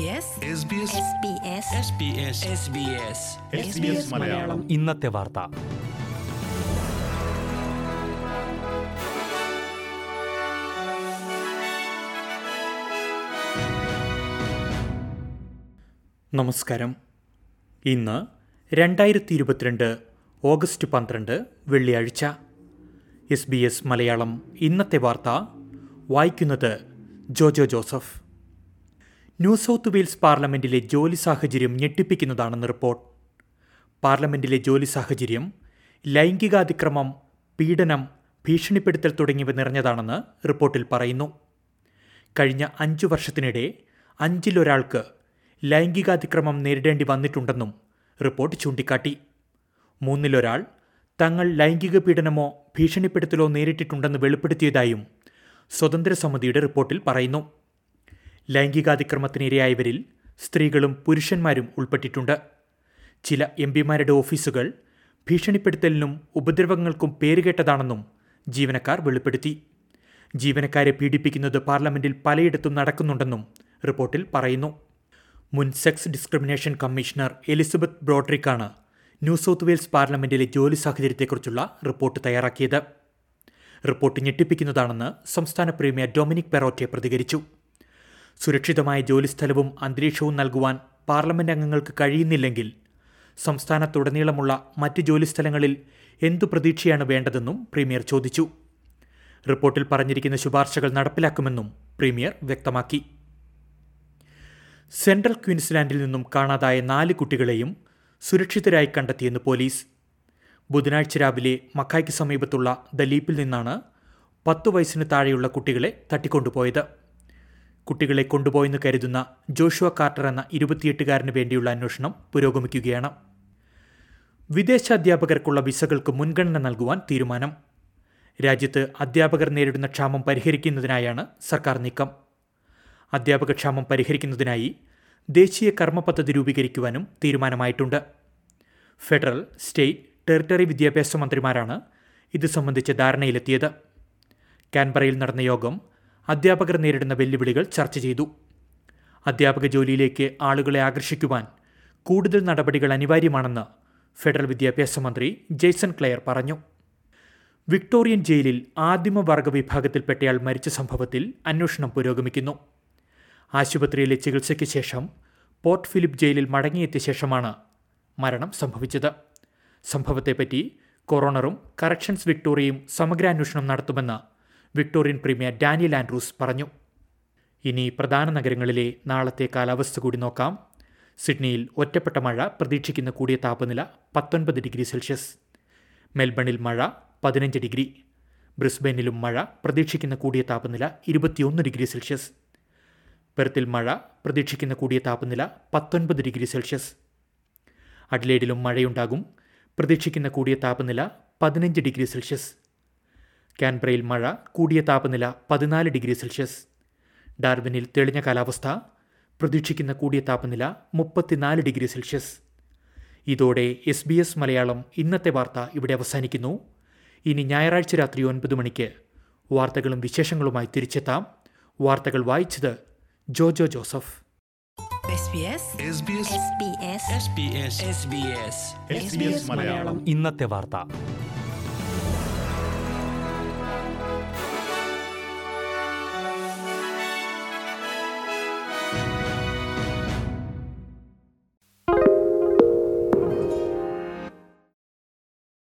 SBS Malayalam. ഇന്നത്തെ വാർത്ത. നമസ്കാരം. ഇന്ന് രണ്ടായിരത്തി ഇരുപത്തിരണ്ട് ഓഗസ്റ്റ് പന്ത്രണ്ട് വെള്ളിയാഴ്ച. എസ് ബി എസ് മലയാളം ഇന്നത്തെ വാർത്ത വായിക്കുന്നത് Jojo Joseph. New South Wales പാർലമെന്റിലെ ജോലി സാഹചര്യം ഞെട്ടിപ്പിക്കുന്നതാണെന്ന് റിപ്പോർട്ട്. പാർലമെന്റിലെ ജോലി സാഹചര്യം ലൈംഗികാതിക്രമം പീഡനം ഭീഷണിപ്പെടുത്തൽ തുടങ്ങിയവ നിറഞ്ഞതാണെന്ന് റിപ്പോർട്ടിൽ പറയുന്നു. കഴിഞ്ഞ അഞ്ചു വർഷത്തിനിടെ അഞ്ചിലൊരാൾക്ക് ലൈംഗികാതിക്രമം നേരിടേണ്ടി വന്നിട്ടുണ്ടെന്നും റിപ്പോർട്ട് ചൂണ്ടിക്കാട്ടി. മൂന്നിലൊരാൾ തങ്ങൾ ലൈംഗിക പീഡനമോ ഭീഷണിപ്പെടുത്തലോ നേരിട്ടിട്ടുണ്ടെന്ന് വെളിപ്പെടുത്തിയതായും സ്വതന്ത്ര സമിതിയുടെ റിപ്പോർട്ടിൽ പറയുന്നു. ലൈംഗികാതിക്രമത്തിനിരയായവരിൽ സ്ത്രീകളും പുരുഷന്മാരും ഉൾപ്പെട്ടിട്ടുണ്ട്. ചില എം പിമാരുടെ ഓഫീസുകൾ ഭീഷണിപ്പെടുത്തലിനും ഉപദ്രവങ്ങൾക്കും പേരുകേട്ടതാണെന്നും ജീവനക്കാർ വെളിപ്പെടുത്തി. ജീവനക്കാരെ പീഡിപ്പിക്കുന്നത് പാർലമെന്റിൽ പലയിടത്തും നടക്കുന്നുണ്ടെന്നും റിപ്പോർട്ടിൽ പറയുന്നു. മുൻ സെക്സ് ഡിസ്ക്രിമിനേഷൻ കമ്മീഷണർ എലിസബത്ത് ബ്രോഡ്രിക്കാണ് ന്യൂ സൗത്ത് വെയിൽസ് പാർലമെന്റിലെ ജോലി സാഹചര്യത്തെക്കുറിച്ചുള്ള റിപ്പോർട്ട് തയ്യാറാക്കിയത്. റിപ്പോർട്ട് ഞെട്ടിപ്പിക്കുന്നതാണെന്ന് സംസ്ഥാന പ്രീമിയർ ഡൊമിനിക് പെറോറ്റെ പ്രതികരിച്ചു. സുരക്ഷിതമായ ജോലിസ്ഥലവും അന്തരീക്ഷവും നൽകുവാൻ പാർലമെന്റ് അംഗങ്ങൾക്ക് കഴിയുന്നില്ലെങ്കിൽ സംസ്ഥാനത്തുടനീളമുള്ള മറ്റ് ജോലിസ്ഥലങ്ങളിൽ എന്തു പ്രതീക്ഷയാണ് വേണ്ടതെന്നും പ്രീമിയർ ചോദിച്ചു. റിപ്പോർട്ടിൽ പറഞ്ഞിരിക്കുന്ന ശുപാർശകൾ നടപ്പിലാക്കുമെന്നും പ്രീമിയർ വ്യക്തമാക്കി. സെൻട്രൽ ക്വീൻസ്ലാൻഡിൽ നിന്നും കാണാതായ നാല് കുട്ടികളെയും സുരക്ഷിതരായി കണ്ടെത്തിയെന്ന് പോലീസ്. ബുധനാഴ്ച രാവിലെ മക്കായ്ക്ക് സമീപത്തുള്ള ദലീപ്പിൽ നിന്നാണ് പത്തു വയസ്സിന് താഴെയുള്ള കുട്ടികളെ തട്ടിക്കൊണ്ടുപോയത്. കുട്ടികളെ കൊണ്ടുപോയെന്ന് കരുതുന്ന ജോഷുവ കാർട്ടർ എന്ന ഇരുപത്തിയെട്ടുകാരന് വേണ്ടിയുള്ള അന്വേഷണം പുരോഗമിക്കുകയാണ്. വിദേശ അധ്യാപകർക്കുള്ള വിസകൾക്ക് മുൻഗണന നൽകുവാൻ തീരുമാനം. രാജ്യത്ത് അധ്യാപകർ നേരിടുന്ന ക്ഷാമം പരിഹരിക്കുന്നതിനായാണ് സർക്കാർ നീക്കം. അധ്യാപക ക്ഷാമം പരിഹരിക്കുന്നതിനായി ദേശീയ കർമ്മ പദ്ധതി രൂപീകരിക്കുവാനും തീരുമാനമായിട്ടുണ്ട്. ഫെഡറൽ സ്റ്റേറ്റ് ടെറിട്ടറി വിദ്യാഭ്യാസ മന്ത്രിമാരാണ് ഇത് സംബന്ധിച്ച ധാരണയിലെത്തിയത്. കാൻബറയിൽ നടന്ന യോഗം അധ്യാപകർ നേരിടുന്ന വെല്ലുവിളികൾ ചർച്ച ചെയ്തു. അധ്യാപക ജോലിയിലേക്ക് ആളുകളെ ആകർഷിക്കുവാൻ കൂടുതൽ നടപടികൾ അനിവാര്യമാണെന്ന് ഫെഡറൽ വിദ്യാഭ്യാസ മന്ത്രി ജെയ്സൺ ക്ലെയർ പറഞ്ഞു. വിക്ടോറിയൻ ജയിലിൽ ആദിമ ആദിമവർഗ വിഭാഗത്തിൽപ്പെട്ടയാൾ മരിച്ച സംഭവത്തിൽ അന്വേഷണം പുരോഗമിക്കുന്നു. ആശുപത്രിയിലെ ചികിത്സയ്ക്ക് ശേഷം പോർട്ട് ഫിലിപ്പ് ജയിലിൽ മടങ്ങിയെത്തിയ ശേഷമാണ് മരണം സംഭവിച്ചത്. സംഭവത്തെപ്പറ്റി കൊറോണറും കറക്ഷൻസ് വിക്ടോറിയയും സമഗ്രാന്വേഷണം നടത്തുമെന്ന് വിക്ടോറിയൻ പ്രീമിയർ ഡാനിയൽ ആൻഡ്രൂസ് പറഞ്ഞു. ഇനി പ്രധാന നഗരങ്ങളിലെ നാളത്തെ കാലാവസ്ഥ കൂടി നോക്കാം. സിഡ്നിയിൽ ഒറ്റപ്പെട്ട മഴ പ്രതീക്ഷിക്കുന്ന കൂടിയ താപനില പത്തൊൻപത് ഡിഗ്രി സെൽഷ്യസ്. മെൽബണിൽ മഴ പതിനഞ്ച് ഡിഗ്രി. ബ്രിസ്ബെയിനിലും മഴ പ്രതീക്ഷിക്കുന്ന കൂടിയ താപനില ഇരുപത്തിയൊന്ന് ഡിഗ്രി സെൽഷ്യസ്. പെർത്തിൽ മഴ പ്രതീക്ഷിക്കുന്ന കൂടിയ താപനില പത്തൊൻപത് ഡിഗ്രി സെൽഷ്യസ്. അഡ്ലേഡിലും മഴയുണ്ടാകും. പ്രതീക്ഷിക്കുന്ന കൂടിയ താപനില പതിനഞ്ച് ഡിഗ്രി സെൽഷ്യസ്. കാൻബ്രയിൽ മഴ കൂടിയ താപനില പതിനാല് ഡിഗ്രി സെൽഷ്യസ്. ഡാർബിനിൽ തെളിഞ്ഞ കാലാവസ്ഥ പ്രതീക്ഷിക്കുന്ന കൂടിയ താപനില മുപ്പത്തിനാല് ഡിഗ്രി സെൽഷ്യസ്. ഇതോടെ എസ് ബി എസ് മലയാളം ഇന്നത്തെ വാർത്ത ഇവിടെ അവസാനിക്കുന്നു. ഇനി ഞായറാഴ്ച രാത്രി ഒൻപത് മണിക്ക് വാർത്തകളും വിശേഷങ്ങളുമായി തിരിച്ചെത്താം. വാർത്തകൾ വായിച്ചത് ജോജോ ജോസഫ്. SBS ഇന്നത്തെ വാർത്ത.